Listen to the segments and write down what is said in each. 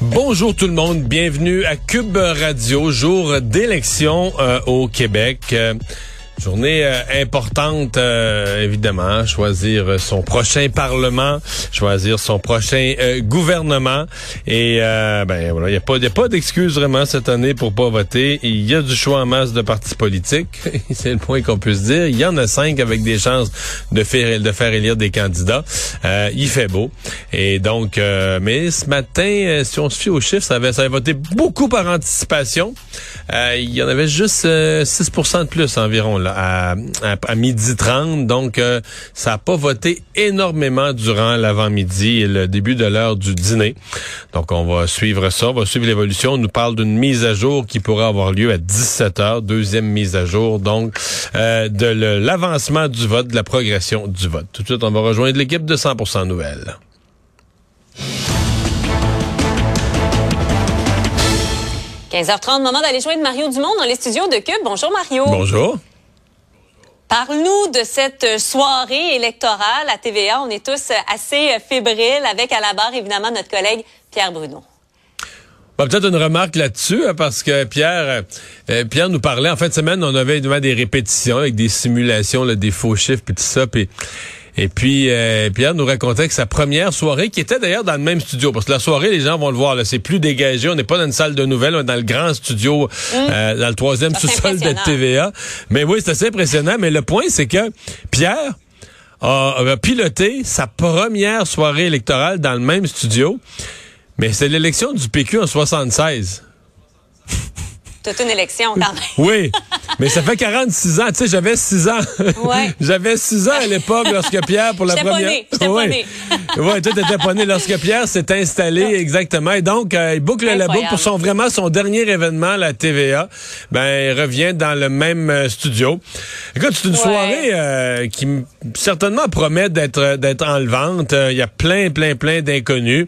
Bonjour tout le monde, bienvenue à Cube Radio, jour d'élection euh, au Québec. Euh, Journée euh, importante, euh, évidemment, choisir son prochain parlement, choisir son prochain euh, gouvernement. Et ben voilà, il n'y a pas, y a pas d'excuse vraiment cette année pour pas voter. Il y a du choix en masse de partis politiques, c'est le point qu'on puisse dire. Il y en a cinq avec des chances de faire de faire élire des candidats. il fait beau. Et donc, mais ce matin, si on se fie aux chiffres, ça avait, ça avait voté beaucoup par anticipation. il y en avait juste 6% de plus environ là à, à, midi 30. Donc, euh, ça n'a pas voté énormément durant l'avant-midi et le début de l'heure du dîner. Donc, on va suivre ça. On va suivre l'évolution. On nous parle d'une mise à jour qui pourra avoir lieu à 17 heures. Deuxième mise à jour, donc, euh, de l'avancement du vote, de la progression du vote. Tout de suite, on va rejoindre l'équipe de 100% Nouvelles. « 15h30, moment d'aller joindre Mario Dumont dans les studios de Cube. Bonjour Mario. Bonjour. Parle-nous de cette soirée électorale à TVA. On est tous assez fébriles avec à la barre, évidemment, notre collègue Pierre Bruno. Peut-être une remarque là-dessus, hein, parce que Pierre, euh, Pierre nous parlait en fin de semaine, on avait des répétitions avec des simulations, des faux chiffres et tout ça. Puis et puis, euh, Pierre nous racontait que sa première soirée, qui était d'ailleurs dans le même studio, parce que la soirée, les gens vont le voir, là, c'est plus dégagé, on n'est pas dans une salle de nouvelles, on est dans le grand studio, mmh. euh, dans le troisième sous-sol de TVA. Mais oui, c'est assez impressionnant. Mais le point, c'est que Pierre a, piloté sa première soirée électorale dans le même studio, mais c'est l'élection du PQ en 76 toute une élection quand même. Oui, mais ça fait 46 ans. Tu sais, j'avais 6 ans. Ouais. j'avais 6 ans à l'époque lorsque Pierre, pour la première... J'étais pas. Oui, toi, t'étais pas né lorsque Pierre s'est installé, exactement. Et donc, euh, il boucle la boucle pour son vraiment son dernier événement, la TVA. Ben, il revient dans le même euh, studio. Écoute, c'est une soirée euh, qui certainement promet d'être d'être enlevante. Il y a plein, plein, plein d'inconnus.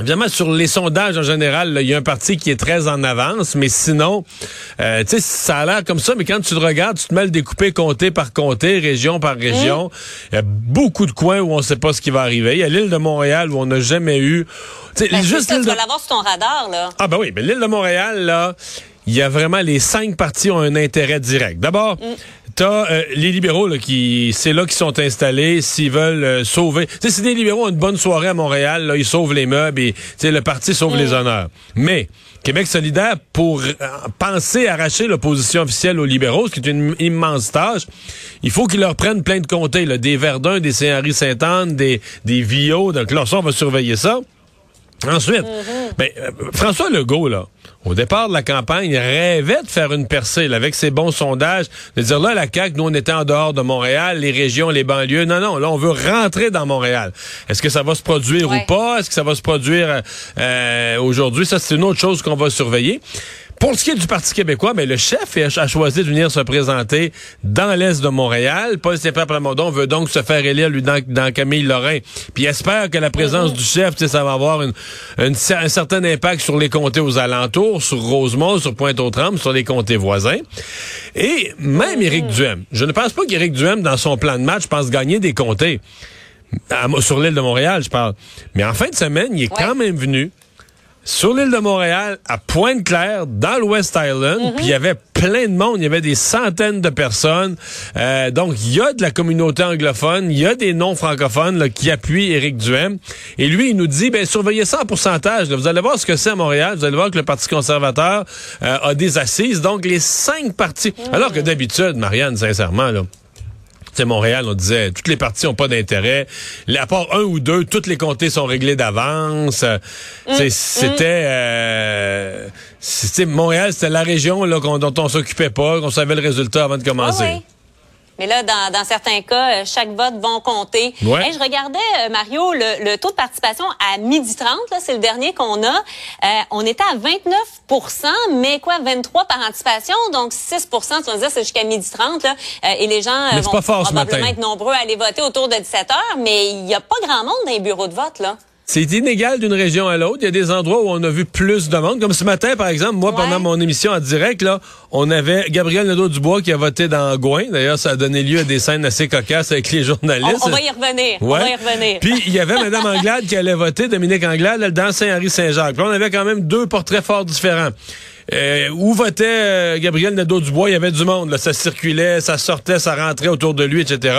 Évidemment, sur les sondages en général, il y a un parti qui est très en avance, mais sinon, euh, tu sais, ça a l'air comme ça, mais quand tu le regardes, tu te mets le découper comté par comté, région par région. Mmh. Il y a beaucoup de coins où on ne sait pas ce qui va arriver. Il y a l'île de Montréal où on n'a jamais eu... Ben, juste ça, tu vas l'avoir sur ton radar, là. Ah ben oui, mais l'île de Montréal, là, il y a vraiment les cinq partis ont un intérêt direct. D'abord, mmh. T'as euh, les libéraux là, qui c'est là qu'ils sont installés s'ils veulent euh, sauver. Tu si les libéraux ont une bonne soirée à Montréal, là, ils sauvent les meubles et le parti sauve les honneurs. Mais Québec solidaire, pour euh, penser arracher l'opposition officielle aux libéraux, ce qui est une immense tâche, il faut qu'ils leur prennent plein de comtés, là, des Verdun, des Saint-Henri-Sainte-Anne, des, des Vio. Donc là, ça, on va surveiller ça. Ensuite, mm-hmm. ben, François Legault, là, au départ de la campagne, rêvait de faire une percée avec ses bons sondages, de dire là, la CAQ, nous, on était en dehors de Montréal, les régions, les banlieues. Non, non, là, on veut rentrer dans Montréal. Est-ce que ça va se produire ou pas? Est-ce que ça va se produire euh, aujourd'hui? Ça, c'est une autre chose qu'on va surveiller. Pour ce qui est du Parti québécois, mais le chef a choisi de venir se présenter dans l'est de Montréal. Paul Stéphane Plamondon veut donc se faire élire, lui, dans, Camille Lorrain. Puis espère que la présence du chef, ça va avoir une, un certain impact sur les comtés aux alentours, sur Rosemont, sur Pointe-aux-Trembles, sur les comtés voisins. Et même Éric Duhem. Je ne pense pas qu'Éric Duhem, dans son plan de match, pense gagner des comtés. sur l'île de Montréal, je parle. Mais en fin de semaine, il est quand même venu sur l'île de Montréal, à Pointe-Claire, dans l'West Island, mhm. puis il y avait plein de monde, il y avait des centaines de personnes. Euh, donc, il y a de la communauté anglophone, il y a des non-francophones qui appuient Éric Duhem. Et lui, il nous dit, ben surveillez ça en pourcentage. Vous allez voir ce que c'est à Montréal. Vous allez voir que le Parti conservateur euh, a des assises. Donc, les cinq partis... Alors que d'habitude, Marianne, sincèrement, là, c'est Montréal, on disait, toutes les parties n'ont pas d'intérêt. À part un ou deux, toutes les comtés sont réglés d'avance. Mm, mm. c'était... Euh, Montréal, c'était la région là, dont on s'occupait pas, qu'on savait le résultat avant de commencer. Mais là, dans, dans certains cas, chaque vote va compter. Ouais. Hey, je regardais, Mario, le, le, taux de participation à midi 30, là, c'est le dernier qu'on a. Euh, on était à 29% mais quoi, 23 par anticipation, donc 6% tu vas dire, c'est jusqu'à midi 30, là, euh, et les gens Mais vont pas fort probablement être nombreux à aller voter autour de 17 heures, mais il n'y a pas grand monde dans les bureaux de vote, là. C'est inégal d'une région à l'autre. Il y a des endroits où on a vu plus de monde. Comme ce matin, par exemple, moi, Ouais. pendant mon émission en direct, là, on avait Gabriel Nadeau-Dubois qui a voté dans Gouin. D'ailleurs, ça a donné lieu à des scènes assez cocasses avec les journalistes. on va y revenir. On va y revenir. Puis il y avait Mme Anglade qui allait voter, Dominique Anglade, là, dans Saint-Henri-Saint-Jacques. Puis on avait quand même deux portraits fort différents. Euh, où votait euh, Gabriel Nadeau-Dubois, il y avait du monde. Là. Ça circulait, ça sortait, ça rentrait autour de lui, etc.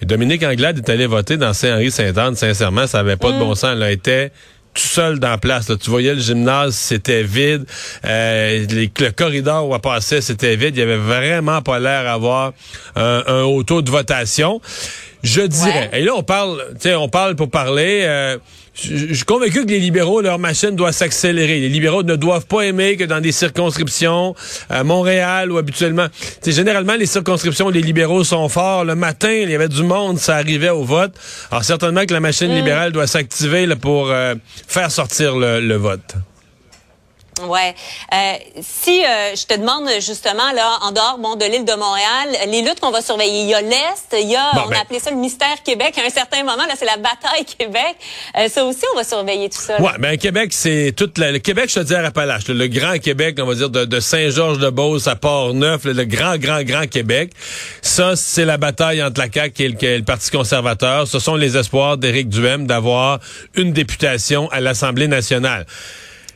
Mais Dominique Anglade est allé voter dans Saint-Henri-Saint-Anne. Sincèrement, ça avait pas de bon sens. Elle été tout seul dans la place. là. Tu voyais le gymnase, c'était vide. Euh, les- le corridor où elle passait, c'était vide. Il y avait vraiment pas l'air d'avoir un, un haut taux de votation. Je dirais. Ouais. Et là, on parle, tu sais, on parle pour parler. euh, je suis convaincu que les libéraux, leur machine doit s'accélérer. Les libéraux ne doivent pas aimer que dans des circonscriptions, à Montréal ou habituellement, tu sais, généralement les circonscriptions, les libéraux sont forts. Le matin, il y avait du monde, ça arrivait au vote. Alors certainement que la machine libérale doit s'activer pour euh, faire sortir le, le vote. Ouais. Euh, si euh, je te demande justement là, en dehors bon de l'île de Montréal, les luttes qu'on va surveiller, il y a l'est, il y a, Bon, on ben. a appelé ça le mystère Québec. À un certain moment, là, c'est la bataille Québec. Euh, ça aussi, on va surveiller tout ça. là. Ouais, ben Québec, c'est toute la, le Québec, je te dis à Appalaches, là, le grand Québec, on va dire de, de Saint-Georges-de-Beauce à Port-Neuf, le, le grand, grand, grand Québec. Ça, c'est la bataille entre la CAQ et le, et le Parti conservateur. Ce sont les espoirs d'Éric Duhem d'avoir une députation à l'Assemblée nationale.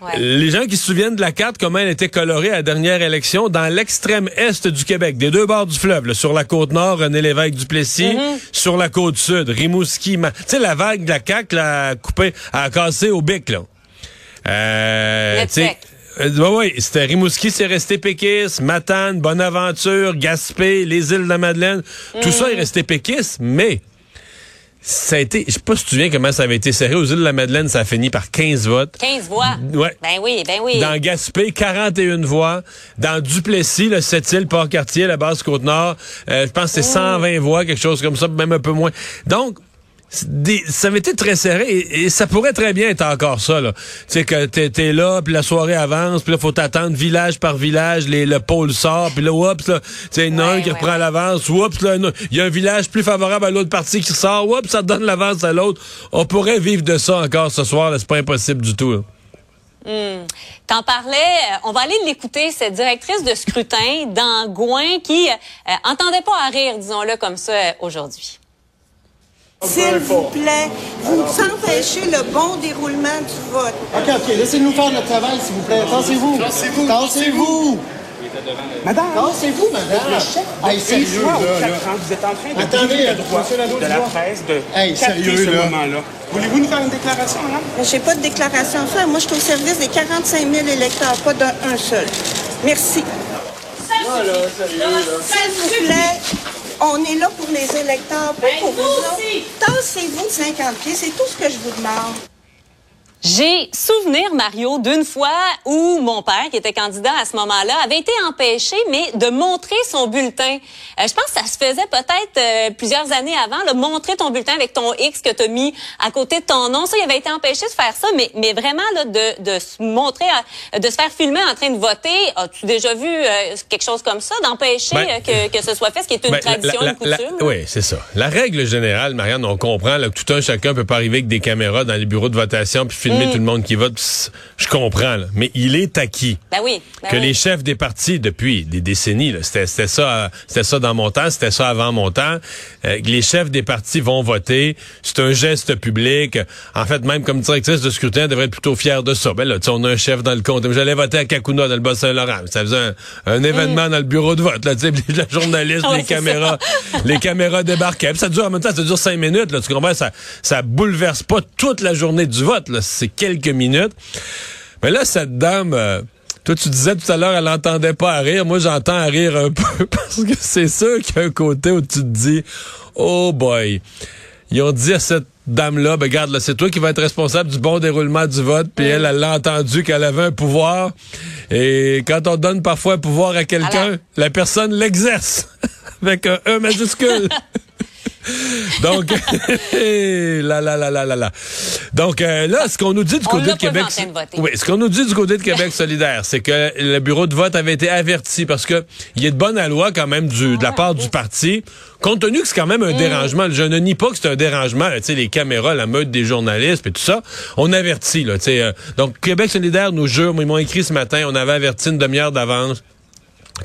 Ouais. Les gens qui se souviennent de la carte, comment elle était colorée à la dernière élection, dans l'extrême est du Québec, des deux bords du fleuve, là, sur la côte nord, René Lévesque du Plessis, Mm-hmm. sur la côte sud, Rimouski, Ma- tu sais, la vague de la CAQ, la coupée, a cassé au bic, là. Euh, Le tu sais, Tech. euh, ouais, c'était Rimouski, c'est resté péquiste, Matane, Bonaventure, Gaspé, les îles de la Madeleine, tout ça est resté péquiste, mais ça a été, je sais pas si tu te souviens comment ça avait été serré aux îles de la Madeleine, ça a fini par 15 votes. 15 voix? Ouais. Ben oui, ben oui. Dans Gaspé, 41 voix. Dans Duplessis, le Sept-Îles, Port-Cartier, la base Côte-Nord, euh, je pense que c'est 120 voix, quelque chose comme ça, même un peu moins. Donc, des- ça avait été très serré et, et ça pourrait très bien être encore ça. Tu sais que t'es es là, puis la soirée avance, puis là faut t'attendre village par village, les, le pôle sort, puis là oups, là, tu sais, il y en a un qui ouais, reprend ouais. l'avance, oups, là, il y a un village plus favorable à l'autre partie qui sort, oups, ça donne l'avance à l'autre. On pourrait vivre de ça encore ce soir, là, c'est pas impossible du tout. là. T'en parlais, euh, on va aller l'écouter, cette directrice de scrutin d'Angouin qui euh, entendait pas à rire, disons-le comme ça, euh, aujourd'hui. S'il vous plaît, vous empêchez le bon déroulement du vote. OK, OK, laissez-nous faire notre travail, s'il vous plaît. Tassez-vous. Tassez-vous. Tassez-vous. Madame, Tassez-vous, madame. Hey, sérieux, là, là. quatre ans, vous êtes en train de Attendez, le droit monsieur Nadeau, de la presse de Hey, sérieux, ce là. moment-là. Voulez-vous nous faire une déclaration, madame? Mais j'ai pas de déclaration à faire. Moi, je suis au service des 45 000 électeurs, pas d'un un seul. Merci. S'il vous plaît, on est là pour les électeurs, pas pour vous autres. Tassez-vous de 50 pieds, c'est tout ce que je vous demande. J'ai souvenir, Mario, d'une fois où mon père, qui était candidat à ce moment-là, avait été empêché, mais de montrer son bulletin. Euh, je pense que ça se faisait peut-être euh, plusieurs années avant, là, montrer ton bulletin avec ton X que tu as mis à côté de ton nom. Ça, il avait été empêché de faire ça, mais, mais vraiment là, de, de se montrer, à- de se faire filmer en train de voter. As-tu déjà vu euh, quelque chose comme ça, d'empêcher Ben, euh, que, que ce soit fait, ce qui est une Ben, tradition, la- une la- coutume? la- oui, c'est ça. La règle générale, Marianne, on comprend là, que tout un chacun peut pas arriver avec des caméras dans les bureaux de votation puis filmer tout le monde qui vote. Pss, Je comprends, là. mais il est acquis Ben oui. ben que oui. les chefs des partis depuis des décennies, c'était ça, euh, c'était ça dans mon temps, c'était ça avant mon temps. euh, que les chefs des partis vont voter, c'est un geste public. En fait, même comme directrice de scrutin, elle devrait être plutôt fière de ça. Ben là, tu on a un chef dans le compte. J'allais voter à Kakuna dans le Bas-Saint-Laurent. Ça faisait un, un événement dans le bureau de vote. Là, la journaliste, Ouais, les caméras, les caméras débarquaient. Puis ça dure en même temps, ça dure cinq minutes. Là, tu comprends? Ça, ça bouleverse pas toute la journée du vote. Là, c'est quelques minutes. Mais là, cette dame. euh, toi, tu disais tout à l'heure, elle n'entendait pas à rire. Moi, j'entends à rire un peu parce que c'est sûr qu'il y a un côté où tu te dis, oh boy, ils ont dit à cette dame-là, ben garde, là, c'est toi qui vas être responsable du bon déroulement du vote. Puis elle, elle l'a entendu qu'elle avait un pouvoir. Et quand on donne parfois un pouvoir à quelqu'un, la personne l'exerce avec un E majuscule. Donc, là, là, là, là, là, là. Donc, euh, là, ce qu'on nous dit du côté de Québec. vu en train de voter. Oui, ce qu'on nous dit du côté de Québec solidaire, c'est que le bureau de vote avait été averti parce que il est de bonne loi quand même du, de la part du parti. Compte tenu que c'est quand même un dérangement, je ne nie pas que c'est un dérangement, tu sais, les caméras, la meute des journalistes et tout ça, on avertit, là, tu sais. euh, donc, Québec solidaire nous jure, moi, ils m'ont écrit ce matin, on avait averti une demi-heure d'avance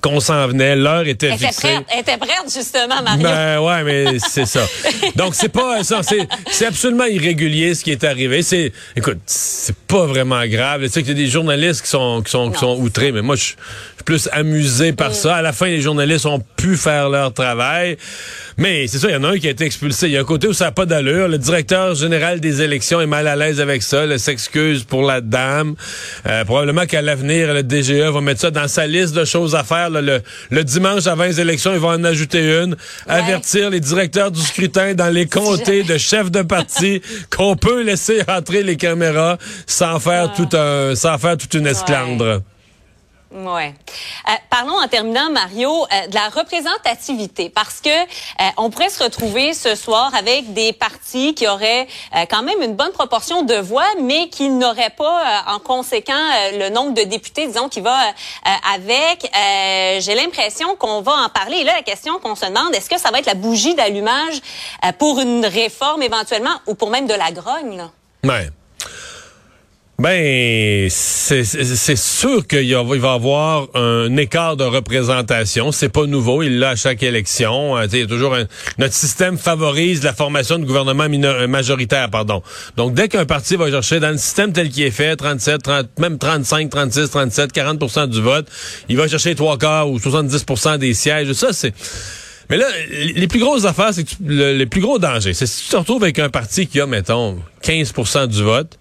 qu'on s'en venait, l'heure était Elle était fixée. prête, elle était prête justement, Mario. Ben ouais, mais c'est ça. Donc c'est pas ça, c'est c'est absolument irrégulier ce qui est arrivé. C'est écoute, c'est pas vraiment grave. Tu sais qu'il y a des journalistes qui sont qui sont qui sont outrés, mais moi je suis plus amusé par ça. À la fin, les journalistes ont pu faire leur travail. Mais c'est ça, il y en a un qui a été expulsé. Il y a un côté où ça n'a pas d'allure. Le directeur général des élections est mal à l'aise avec ça. Il s'excuse pour la dame. Euh, probablement qu'à l'avenir, le DGE va mettre ça dans sa liste de choses à faire. Là. Le, le dimanche avant les élections, il va en ajouter une. Avertir les directeurs du scrutin dans les comtés de chefs de parti qu'on peut laisser rentrer les caméras sans faire tout un, sans faire toute une esclandre. Ouais. Euh, parlons en terminant, Mario, euh, de la représentativité, parce que euh, on pourrait se retrouver ce soir avec des partis qui auraient euh, quand même une bonne proportion de voix, mais qui n'auraient pas, euh, en conséquent, euh, le nombre de députés, disons, qui va avec. J'ai l'impression qu'on va en parler. Et là, la question qu'on se demande, est-ce que ça va être la bougie d'allumage pour une réforme éventuellement, ou pour même de la grogne? Là? Ben, c'est sûr qu'il va y avoir un écart de représentation. C'est pas nouveau. Il l'a à chaque élection. Euh, il y a toujours un- notre système favorise la formation de gouvernement euh, majoritaire, pardon. Donc, dès qu'un parti va chercher dans le système tel qu'il est fait, 37, 30, même 35, 36, 37, 40% du vote, il va chercher trois quarts ou 70% des sièges. Ça, c'est mais là, les plus grosses affaires, c'est le, les plus gros dangers, c'est si tu te retrouves avec un parti qui a, mettons, 15% du vote,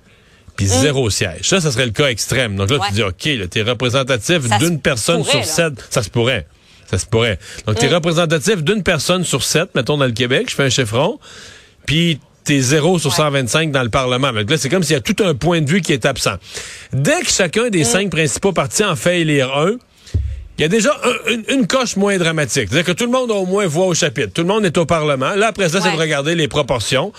puis zéro siège. Ça, ça serait le cas extrême. Donc là, Ouais. tu dis, OK, là, t'es représentatif d'une personne pourrait, sur là. sept. Ça se pourrait. Ça se pourrait. Donc, t'es représentatif d'une personne sur sept, mettons, dans le Québec, je fais un chiffron, puis t'es zéro sur 125 dans le Parlement. Donc là, c'est comme s'il y a tout un point de vue qui est absent. Dès que chacun des cinq principaux partis en fait élire un, il y a déjà un- une, une coche moins dramatique. C'est-à-dire que tout le monde a au moins voix au chapitre. Tout le monde est au Parlement. Là, après ça, c'est de regarder les proportions.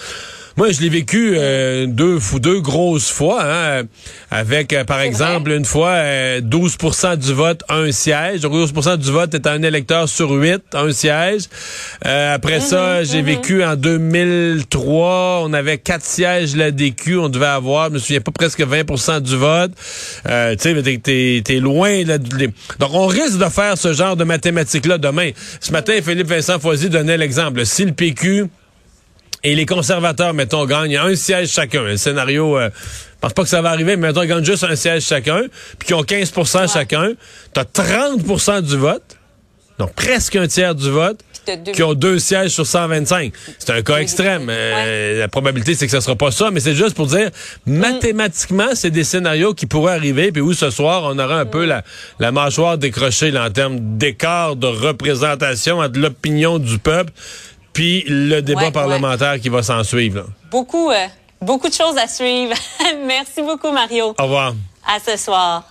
Moi, je l'ai vécu euh, deux, deux grosses fois, hein, avec, euh, par exemple, une fois, euh, 12% du vote, un siège. Donc, 12% du vote est un électeur sur huit, un siège. Euh, après ça, j'ai vécu en 2003, on avait quatre sièges la DQ, on devait avoir, je me souviens pas, presque 20% du vote. Euh, tu sais, mais t'es- t'es loin. Là, Donc, on risque de faire ce genre de mathématiques-là demain. Ce matin, Philippe Vincent Foisy donnait l'exemple. Si le PQ et les conservateurs, mettons, gagnent un siège chacun. Le scénario, euh, je pense pas que ça va arriver, mais mettons, ils gagnent juste un siège chacun, puis qu'ils ont 15% chacun. T'as 30% du vote, donc presque un tiers du vote, qui ont deux sièges sur 125. C'est un cas extrême. Euh, La probabilité, c'est que ça sera pas ça, mais c'est juste pour dire, mathématiquement, c'est des scénarios qui pourraient arriver, puis où ce soir, on aura un peu la, la mâchoire décrochée là, en termes d'écart de représentation entre l'opinion du peuple puis le débat Ouais, ouais. parlementaire qui va s'en suivre. là. Beaucoup, euh, beaucoup de choses à suivre. Merci beaucoup, Mario. Au revoir. À ce soir.